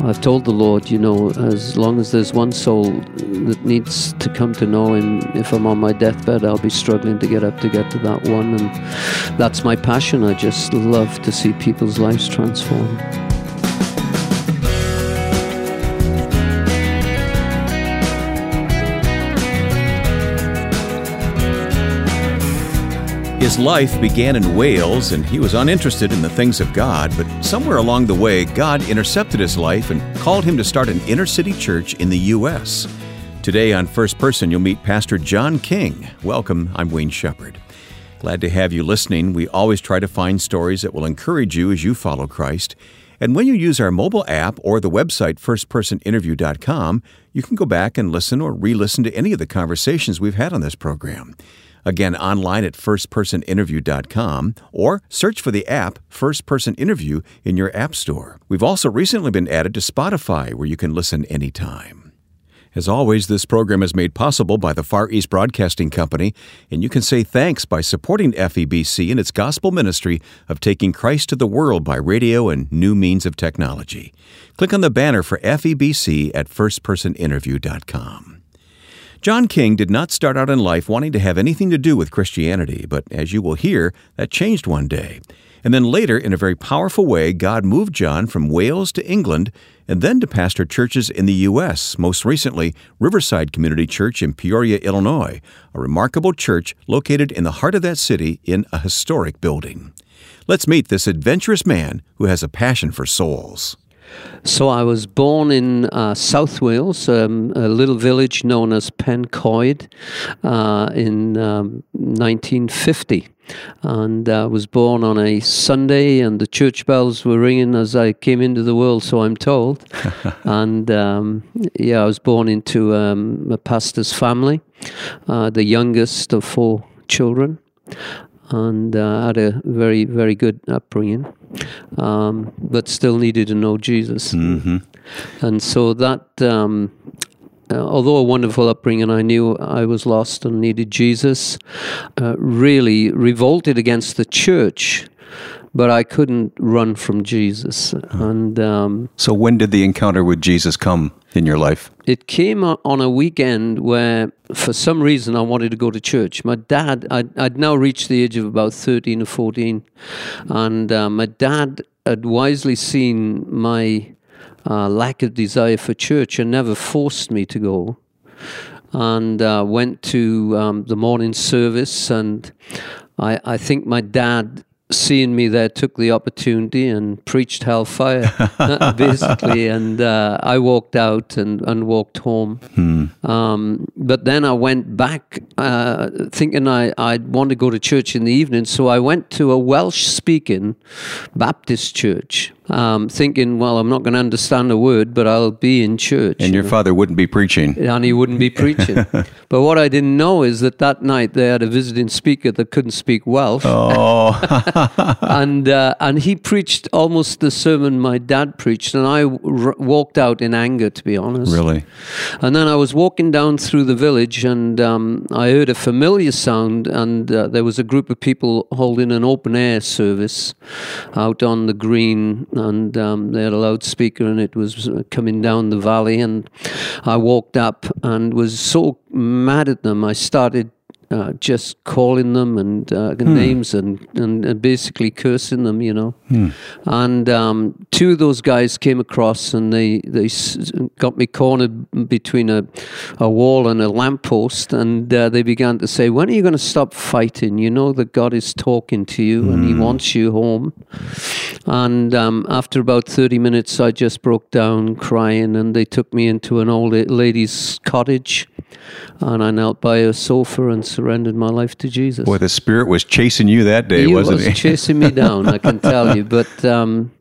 I've told the Lord, you know, as long as there's one soul that needs to come to know Him, if I'm on my deathbed, I'll be struggling to get up to get to that one. And that's my passion. I just love to see people's lives transformed. His life began in Wales and he was uninterested in the things of God, but somewhere along the way, God intercepted his life and called him to start an inner city church in the U.S. Today on First Person, you'll meet Pastor John King. Welcome, I'm Wayne Shepherd. Glad to have you listening. We always try to find stories that will encourage you as you follow Christ. And when you use our mobile app or the website firstpersoninterview.com, you can go back and listen or re listen to any of the conversations we've had on this program. Again, online at firstpersoninterview.com or search for the app First Person Interview in your App Store. We've also recently been added to Spotify where you can listen anytime. As always, this program is made possible by the Far East Broadcasting Company, and you can say thanks by supporting FEBC in its gospel ministry of taking Christ to the world by radio and new means of technology. Click on the banner for FEBC at firstpersoninterview.com. John King did not start out in life wanting to have anything to do with Christianity, but as you will hear, that changed one day. And then later, in a very powerful way, God moved John from Wales to England and then to pastor churches in the U.S., most recently, Riverside Community Church in Peoria, Illinois, a remarkable church located in the heart of that city in a historic building. Let's meet this adventurous man who has a passion for souls. So I was born in uh, South Wales, um, a little village known as Pencoed, uh, in um, 1950. And I uh, was born on a Sunday, and the church bells were ringing as I came into the world, so I'm told. and um, yeah, I was born into um, a pastor's family, uh, the youngest of four children and uh, had a very, very good upbringing, um, but still needed to know Jesus. Mm-hmm. And so that, um, uh, although a wonderful upbringing, I knew I was lost and needed Jesus, uh, really revolted against the church but I couldn't run from Jesus. And um, so, when did the encounter with Jesus come in your life? It came on a weekend where, for some reason, I wanted to go to church. My dad, I'd, I'd now reached the age of about thirteen or fourteen, and uh, my dad had wisely seen my uh, lack of desire for church and never forced me to go and uh, went to um, the morning service. And I, I, think my dad seeing me there took the opportunity and preached hellfire basically and uh, i walked out and, and walked home hmm. um, but then i went back uh, thinking I, i'd want to go to church in the evening so i went to a welsh speaking baptist church um, thinking, well, I'm not going to understand a word, but I'll be in church. And your know? father wouldn't be preaching. And he wouldn't be preaching. but what I didn't know is that that night they had a visiting speaker that couldn't speak Welsh. Oh. and, uh, and he preached almost the sermon my dad preached. And I r- walked out in anger, to be honest. Really? And then I was walking down through the village and um, I heard a familiar sound. And uh, there was a group of people holding an open air service out on the green and um, they had a loudspeaker and it was coming down the valley and I walked up and was so mad at them. I started uh, just calling them and uh, hmm. names and, and, and, basically cursing them, you know. Hmm. And um, two of those guys came across and they, they got me cornered between a, a wall and a lamppost and uh, they began to say, When are you going to stop fighting? You know that God is talking to you hmm. and He hmm. wants you home. And um, after about 30 minutes, I just broke down crying and they took me into an old lady's cottage and I knelt by a sofa and surrendered my life to Jesus. Boy, the Spirit was chasing you that day, he wasn't was he? chasing me down, I can tell you. But um,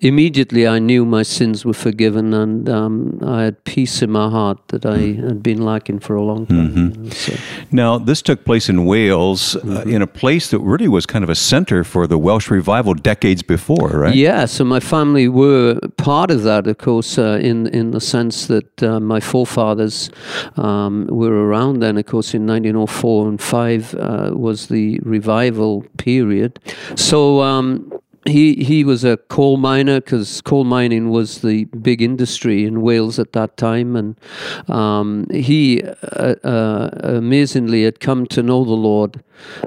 immediately I knew my sins were forgiven, and um, I had peace in my heart that I had been lacking for a long time. Mm-hmm. you know, so. Now, this took place in Wales, uh, Mm-hmm. in a place that really was kind of a center for the Welsh revival decades before, right? Yeah, so my family were part of that, of course, uh, in in the sense that uh, my forefathers um, were around then. Of course, in 1904 and five uh, was the revival period. So. Um, he he was a coal miner because coal mining was the big industry in Wales at that time, and um, he uh, uh, amazingly had come to know the Lord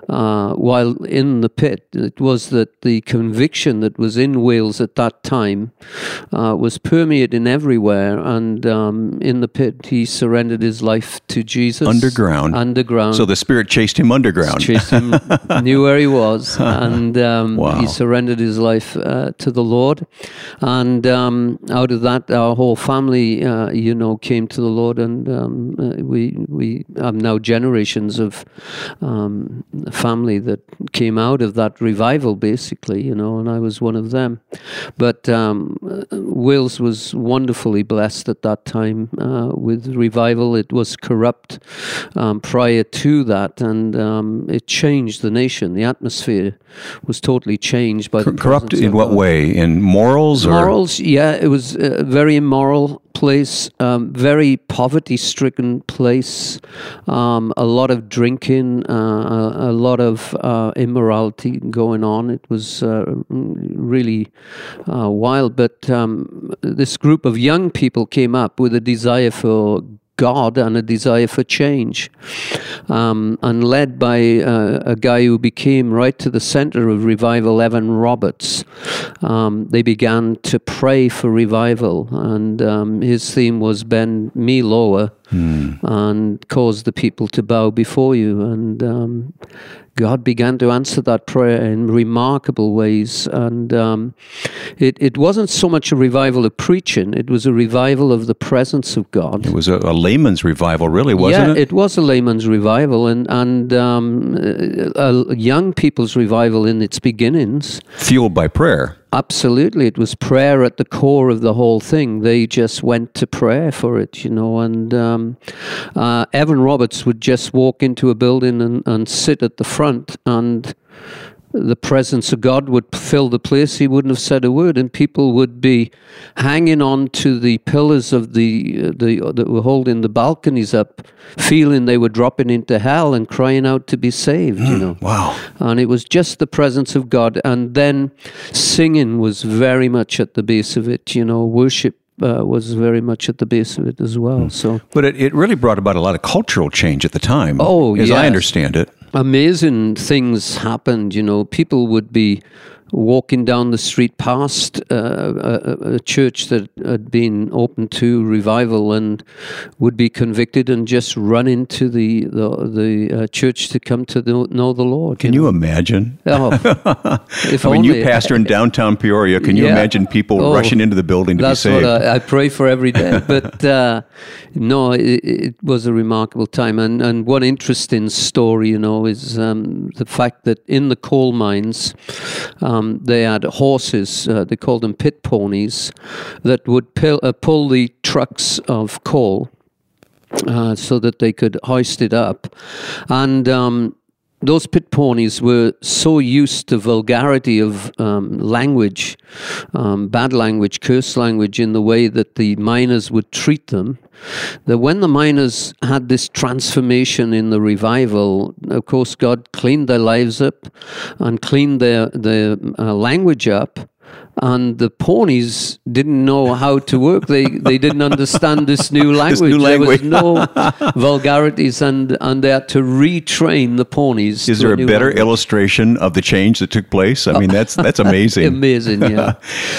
uh, while in the pit. It was that the conviction that was in Wales at that time uh, was permeating everywhere, and um, in the pit he surrendered his life to Jesus Underground. Underground. So the Spirit chased him underground. Chased him, knew where he was, and um, Wow. he surrendered his life uh, to the Lord. And um, out of that, our whole family, uh, you know, came to the Lord, and um, uh, we we have now generations of um, family that came out of that revival, basically, you know, and I was one of them. But um, Wales was wonderfully blessed at that time uh, with revival. It was corrupt um, prior to that, and um, it changed the nation. The atmosphere was totally changed by the Corrupt in what way? In morals or Morals, yeah, it was a very immoral place, um, very poverty-stricken place, um, a lot of drinking, uh, a, a lot of uh, immorality going on. It was uh, really uh, wild. But um, this group of young people came up with a desire for God and a desire for change. Um, and led by uh, a guy who became right to the center of revival, Evan Roberts, um, they began to pray for revival. And um, his theme was Bend Me Lower and cause the people to bow before you. And um, God began to answer that prayer in remarkable ways. And um, it, it wasn't so much a revival of preaching, it was a revival of the presence of God. it was a, a layman's revival, really, wasn't yeah, it? it was a layman's revival and, and um, a, a young people's revival in its beginnings. Fueled by prayer. Absolutely, it was prayer at the core of the whole thing. They just went to prayer for it, you know. And um, uh, Evan Roberts would just walk into a building and, and sit at the front, and the presence of God would fill the place. He wouldn't have said a word, and people would be hanging on to the pillars of the uh, the that were holding the balconies up, feeling they were dropping into hell and crying out to be saved. You know Wow. and it was just the presence of God. And then singing was very much at the base of it. You know, worship uh, was very much at the base of it as well. So But it, it really brought about a lot of cultural change at the time. Oh, As I understand it. Amazing things happened. You know, people would be walking down the street past uh, a, a- church that had been open to revival and would be convicted and just run into the the, the uh, church to come to know, know the Lord. Can you imagine? Oh, if I mean, you pastor in downtown Peoria. Can you Yeah. imagine people Oh, rushing into the building to That's be saved? what I, I pray for every day. But uh, no, it, it was a remarkable time. And, and one interesting story, you know, is um, the fact that in the coal mines, um, they had horses, uh, they called them pit ponies, that would uh, pull the trucks of coal uh, so that they could hoist it up. And um, those pit ponies were so used to vulgarity of um, language, um, bad language, curse language, in the way that the miners would treat them, that when the miners had this transformation in the revival, of course, God cleaned their lives up and cleaned their, their uh, language up and the ponies didn't know how to work. They they didn't understand this new language. new There was no vulgarities, and and they had to retrain the ponies. Is there a new better language. illustration of the change that took place? I mean, that's that's amazing. Amazing, yeah.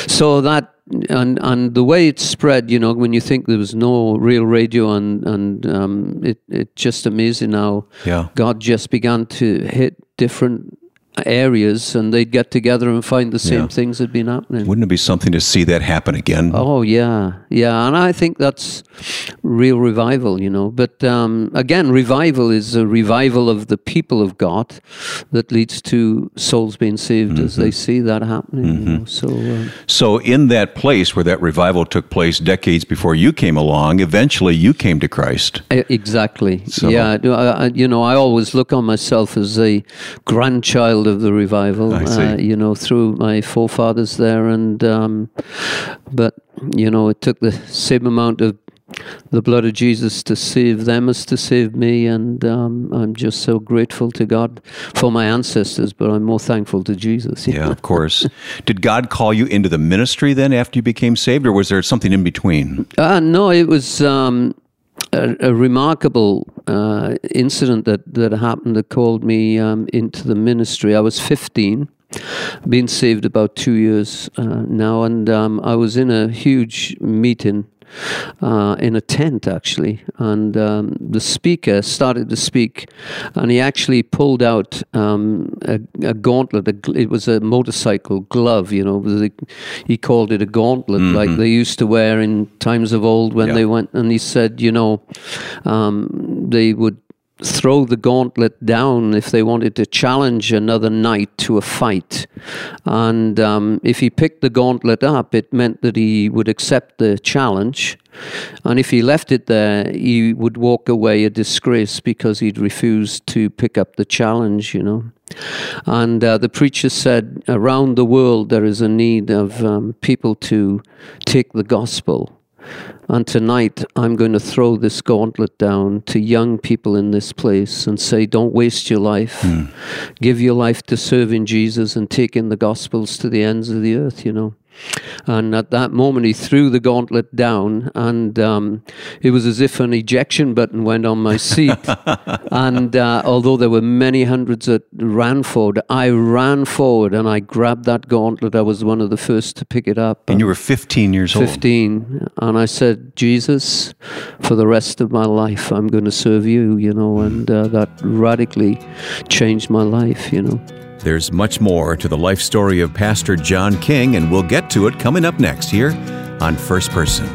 so that and and the way it spread, you know, when you think there was no real radio, and and um, it it just amazing how Yeah. God just began to hit different areas, and they'd get together and find the same Yeah. things had been happening. Wouldn't it be something to see that happen again? Oh yeah, yeah, and I think that's real revival, you know. But um, again, revival is a revival of the people of God that leads to souls being saved as they see that happening. You know? So uh, So, in that place where that revival took place decades before you came along, eventually you came to Christ. Exactly. So- yeah. I- you know, I always look on myself as a grandchild of the revival. Uh, you know, through my forefathers there, and um, but you know, it took the same amount of the blood of Jesus to save them as to save me, and um, I'm just so grateful to God for my ancestors. But I'm more thankful to Jesus. Yeah, of course. Did God call you into the ministry then after you became saved, or was there something in between? Uh, no, it was um, a, a remarkable uh, incident that, that happened that called me um, into the ministry. I was 15, been saved about two years uh, now, and um, I was in a huge meeting. Uh, in a tent, actually, and um, the speaker started to speak, and he actually pulled out um, a, a gauntlet. A, it was a motorcycle glove, you know. a- he called it a gauntlet, like they used to wear in times of old when Yeah. they went. And he said, you know, um, they would throw the gauntlet down if they wanted to challenge another knight to a fight. And um, if he picked the gauntlet up, it meant that he would accept the challenge. And if he left it there, he would walk away a disgrace because he'd refused to pick up the challenge, you know. And uh, the preacher said, around the world, there is a need of um, people to take the gospel. And tonight, I'm going to throw this gauntlet down to young people in this place and say, don't waste your life. Hmm. Give your life to serving Jesus and taking the gospels to the ends of the earth, you know. And at that moment, he threw the gauntlet down, and um, it was as if an ejection button went on my seat. and uh, although there were many hundreds that ran forward, I ran forward and I grabbed that gauntlet. I was one of the first to pick it up. And you were 15 years old. 15 and i said jesus for the rest of my life i'm going to serve you you know and uh, that radically changed my life you know There's much more to the life story of Pastor John King, and we'll get to it coming up next here on First Person.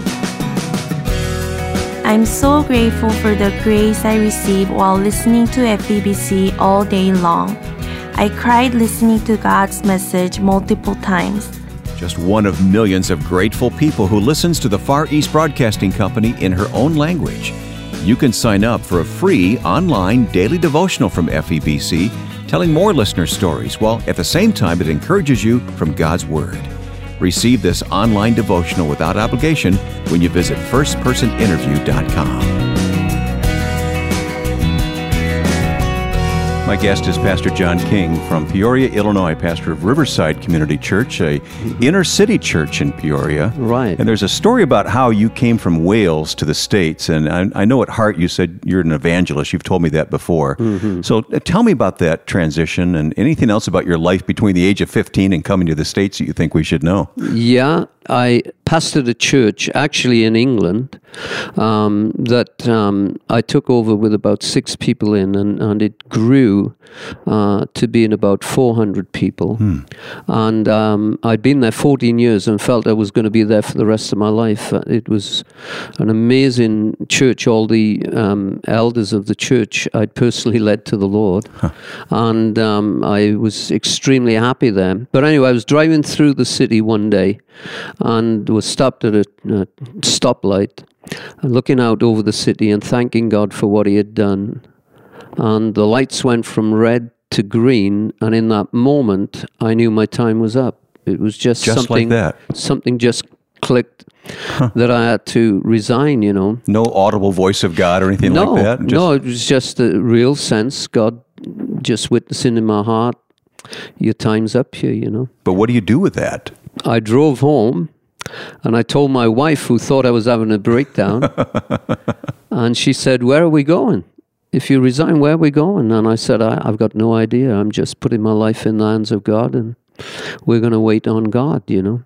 I'm so grateful for the grace I receive while listening to FEBC all day long. I cried listening to God's message multiple times. Just one of millions of grateful people who listens to the Far East Broadcasting Company in her own language. You can sign up for a free online daily devotional from FEBC, telling more listener stories, while at the same time it encourages you from God's Word. Receive this online devotional without obligation when you visit firstpersoninterview.com. My guest is Pastor John King from Peoria, Illinois, pastor of Riverside Community Church, a inner city church in Peoria. Right. And there's a story about how you came from Wales to the States. And I, I know at heart you said you're an evangelist. You've told me that before. So uh, tell me about that transition and anything else about your life between the age of 15 and coming to the States that you think we should know. yeah i pastored a church actually in england um, that um, i took over with about six people in and, and it grew uh, to being about 400 people. And um, i'd been there 14 years and felt i was going to be there for the rest of my life. Uh, it was an amazing church. All the um, elders of the church i'd personally led to the lord. And um, i was extremely happy there. But anyway i was driving through the city one day and was stopped at a, a stoplight looking out over the city and thanking god for what he had done and the lights went from red to green and in that moment i knew my time was up it was just, Just like something that. something just clicked that i had to resign you know No audible voice of God or anything no, like that? Just- no, it was just a real sense. God just witnessing in my heart, your time's up here, you know. But what do you do with that? I drove home and I told my wife, who thought I was having a breakdown, and she said, Where are we going? If you resign, where are we going? And I said, I, I've got no idea. I'm just putting my life in the hands of God and we're going to wait on God, you know.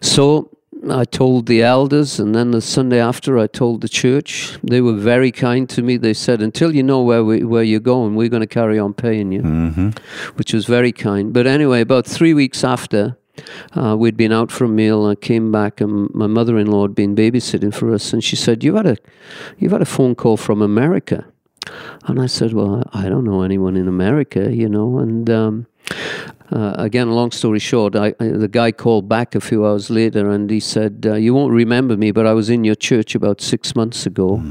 So I told the elders, and then the Sunday after, I told the church. They were very kind to me. They said, "Until you know where we, where you're going, we're going to carry on paying you," Mm-hmm. which was very kind. But anyway, about three weeks after, uh, we'd been out for a meal. I came back, and my mother-in-law had been babysitting for us, and she said, "You've had a, you've had a phone call from America." And I said, Well, I don't know anyone in America, you know. And um, uh, again, long story short, I, I, the guy called back a few hours later and he said, uh, You won't remember me, but I was in your church about six months ago.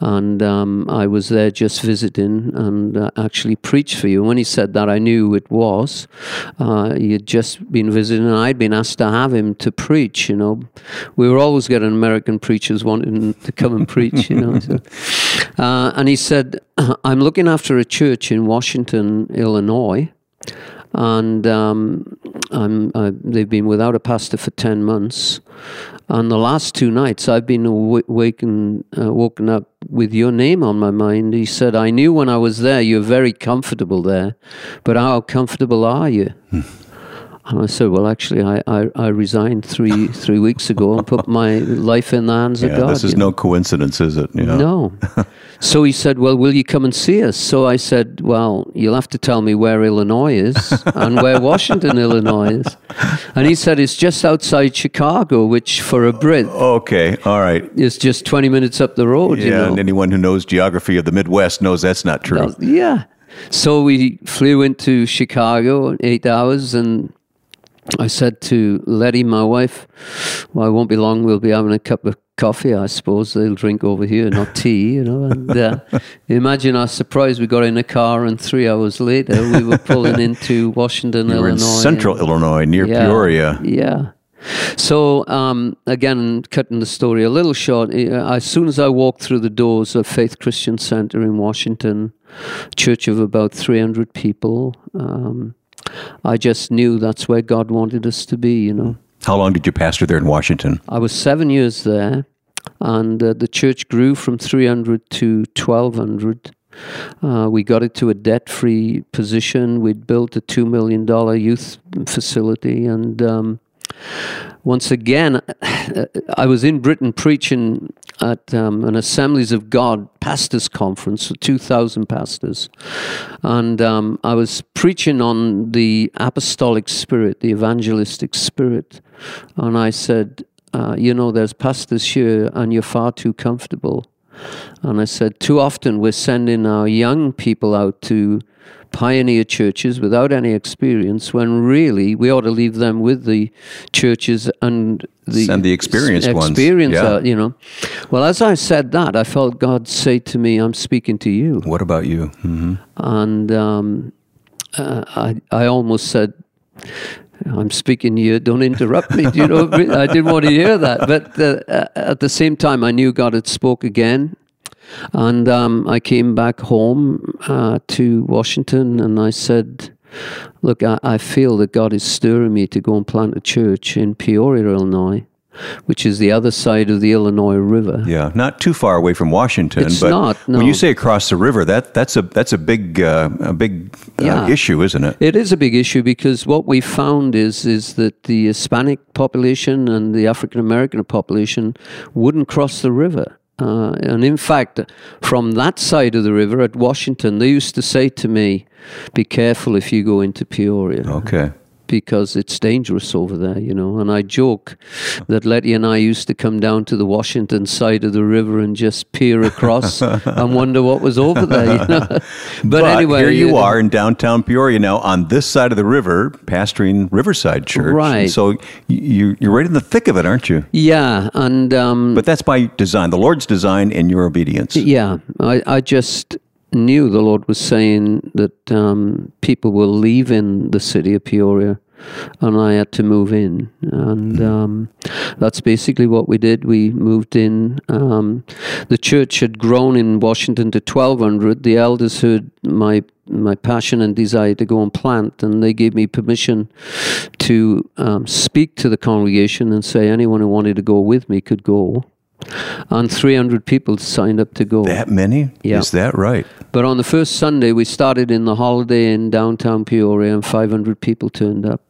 And um, I was there just visiting and uh, actually preached for you. And When he said that, I knew it was. Uh, he had just been visiting and I'd been asked to have him to preach, you know. We were always getting American preachers wanting to come and preach, you know. So. Uh, and he said, I'm looking after a church in Washington, Illinois, and um, I, they've been without a pastor for 10 months. And the last two nights, I've been waken, uh, woken up with your name on my mind. He said, I knew when I was there, you're very comfortable there, but how comfortable are you? And I said, well, actually, I, I, I resigned three three weeks ago and put my life in the hands of Yeah, God. this is you know. no coincidence, is it? Yeah. No. so he said, Well, will you come and see us? So I said, Well, you'll have to tell me where Illinois is and where Washington, Illinois is. And he said, It's just outside Chicago, which for a Brit Okay, all right. is just 20 minutes up the road, Yeah, you know. and anyone who knows geography of the Midwest knows that's not true. Yeah. So we flew into Chicago, eight hours, and I said to Letty, my wife, well, it won't be long. We'll be having a cup of coffee, I suppose. They'll drink over here, not tea, you know. And uh, imagine our surprise. We got in a car, and three hours later, we were pulling into Washington, Illinois. in central and- Illinois, near yeah, Peoria. Yeah. So um, again, cutting the story a little short. uh, As soon as I walked through the doors of Faith Christian Center in Washington, church of about 300 people, um, I just knew that's where God wanted us to be. You know, How long did you pastor there in Washington? I was seven years there, and uh, the church grew from 300 to 1,200. Uh, we got it to a debt-free position. We'd built a two million dollar youth facility, and um, once again, I was in Britain preaching at um, an Assemblies of God pastors conference for 2,000 pastors. And um, I was preaching on the apostolic spirit, the evangelistic spirit. And I said, uh, You know, there's pastors here, and you're far too comfortable. And I said, Too often we're sending our young people out to pioneer churches without any experience when really we ought to leave them with the churches and the Send the experienced ones. experience Yeah. out, you know well as i said that i felt god say to me i'm speaking to you What about you? hmm and um, uh, I, I almost said I'm speaking to you. Don't interrupt me. You know, I didn't want to hear that. But uh, uh, at the same time, I knew God had spoke again, and um, I came back home uh, to Washington, and I said, "Look, I, I feel that God is stirring me to go and plant a church in Peoria, Illinois, which is the other side of the Illinois River." Yeah, not too far away from Washington. It's but not, when you say across the river, that that's a that's a big uh, a big uh, Yeah. issue, isn't it? It is a big issue because what we found is is that the Hispanic population and the African American population wouldn't cross the river. Uh, and in fact, from that side of the river at Washington, they used to say to me, "Be careful if you go into Peoria." Okay. Because it's dangerous over there, you know. And I joke that Letty and I used to come down to the Washington side of the river and just peer across and wonder what was over there, you know. But, anyway, here you know, are in downtown Peoria now, on this side of the river, pastoring Riverside Church. Right. So you you're right in the thick of it, aren't you? Yeah, and um, But that's by design, the Lord's design, and your obedience. yeah, I, I just knew the Lord was saying that um, people were leaving the city of Peoria, and I had to move in, and um, that's basically what we did. We moved in. Um, the church had grown in Washington to twelve hundred. The elders heard my my passion and desire to go and plant, and they gave me permission to um, speak to the congregation and say anyone who wanted to go with me could go. And 300 people signed up to go. That many? Yeah. Is that right? But on the first Sunday, we started in the Holiday Inn downtown Peoria, and 500 people turned up.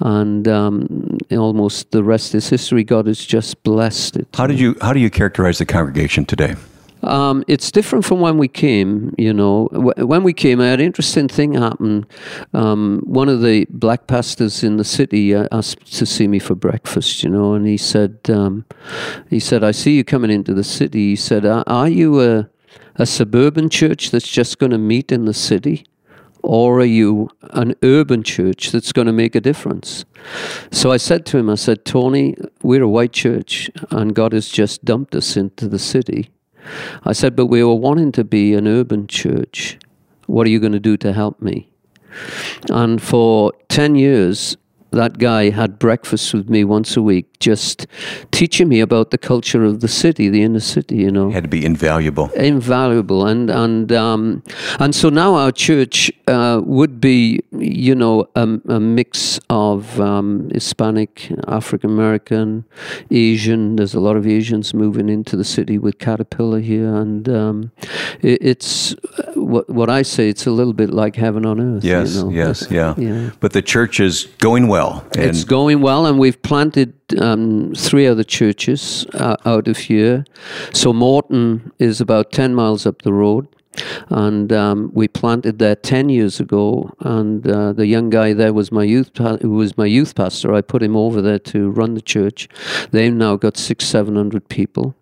And um, almost the rest is history. God has just blessed it. How did you How do you characterize the congregation today? Um, it's different from when we came. You know, when we came, an interesting thing happened. Um, one of the black pastors in the city uh, asked to see me for breakfast. You know, and he said, um, he said, I see you coming into the city. He said, Are you a a suburban church that's just going to meet in the city? Or are you an urban church that's going to make a difference? So I said to him, I said, Tony, we're a white church and God has just dumped us into the city. I said, but we were wanting to be an urban church. What are you going to do to help me? And for 10 years, that guy had breakfast with me once a week, just teaching me about the culture of the city, the inner city. You know, it had to be invaluable. Invaluable, and and um, and so now our church uh, would be, you know, a, a mix of um, Hispanic, African American, Asian. There's a lot of Asians moving into the city with Caterpillar here, and um, it, it's what what I say. It's a little bit like heaven on earth. Yes, you know? yes, yeah. yeah. But the church is going well well. it's going well, and we've planted um, three other churches uh, out of here. So Morton is about 10 miles up the road. And um, we planted there ten years ago, and uh, the young guy there was my youth pa- who was my youth pastor. I put him over there to run the church. They've now got six, seven hundred people.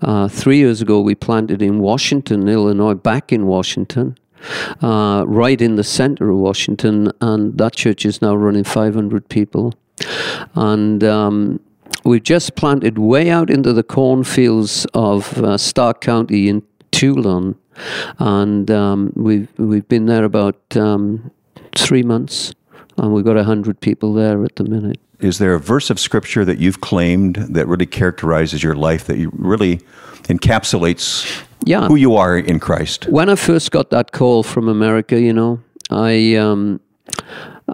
Uh, three years ago, we planted in Washington, Illinois, back in Washington, uh, right in the center of Washington, and that church is now running 500 people. And um, we've just planted way out into the cornfields of uh, Stark County in Toulon, and um, we've we've been there about um, three months, and we've got hundred people there at the minute. Is there a verse of scripture that you've claimed that really characterizes your life that you really encapsulates yeah. who you are in Christ. When I first got that call from America, you know, I um,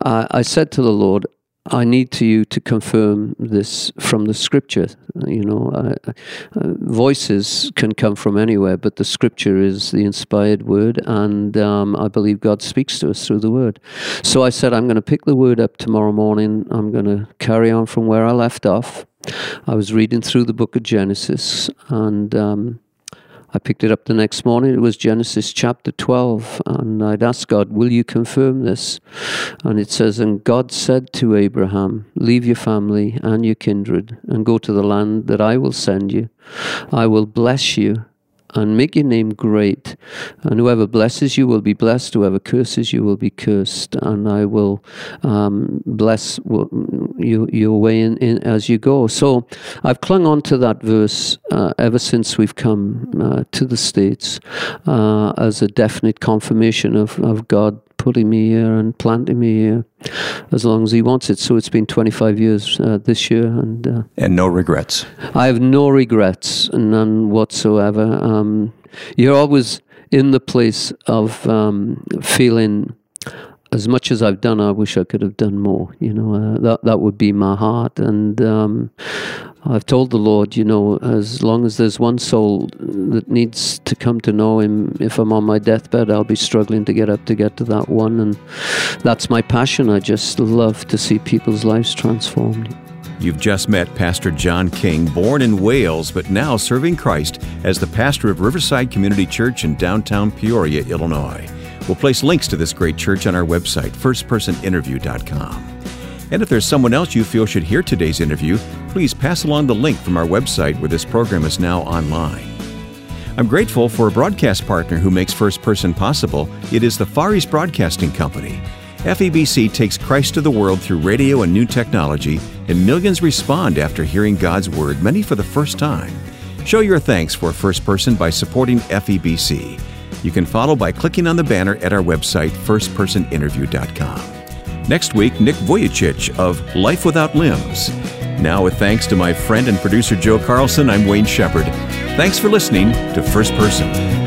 I, I said to the Lord, I need to you to confirm this from the scripture. You know, uh, uh, voices can come from anywhere, but the scripture is the inspired word, and um, I believe God speaks to us through the word. So I said, I'm going to pick the word up tomorrow morning. I'm going to carry on from where I left off. I was reading through the book of Genesis, and um, I picked it up the next morning. It was Genesis chapter 12. And I'd asked God, Will you confirm this? And it says, And God said to Abraham, Leave your family and your kindred and go to the land that I will send you. I will bless you and make your name great. And whoever blesses you will be blessed, whoever curses you will be cursed. And I will um, bless you, your way in, in, as you go. So I've clung on to that verse uh, ever since we've come uh, to the States uh, as a definite confirmation of, of God putting me here and planting me here as long as he wants it. So it's been 25 years uh, this year, and uh, and no regrets. I have no regrets, none whatsoever. Um, you're always in the place of um, feeling as much as I've done, I wish I could have done more. You know, uh, that that would be my heart, and um, I've told the Lord, you know, as long as there's one soul that needs to come to know Him, if I'm on my deathbed, I'll be struggling to get up to get to that one, and that's my passion. I just love to see people's lives transformed. You've just met Pastor John King, born in Wales, but now serving Christ as the pastor of Riverside Community Church in downtown Peoria, Illinois. We'll place links to this great church on our website, firstpersoninterview.com. And if there's someone else you feel should hear today's interview, please pass along the link from our website where this program is now online. I'm grateful for a broadcast partner who makes First Person possible. It is the Far East Broadcasting Company. FEBC takes Christ to the world through radio and new technology, and millions respond after hearing God's Word, many for the first time. Show your thanks for First Person by supporting FEBC. You can follow by clicking on the banner at our website, firstpersoninterview.com. Next week, Nick Vujicic of Life Without Limbs. Now, with thanks to my friend and producer Joe Carlson, I'm Wayne Shepherd. Thanks for listening to First Person.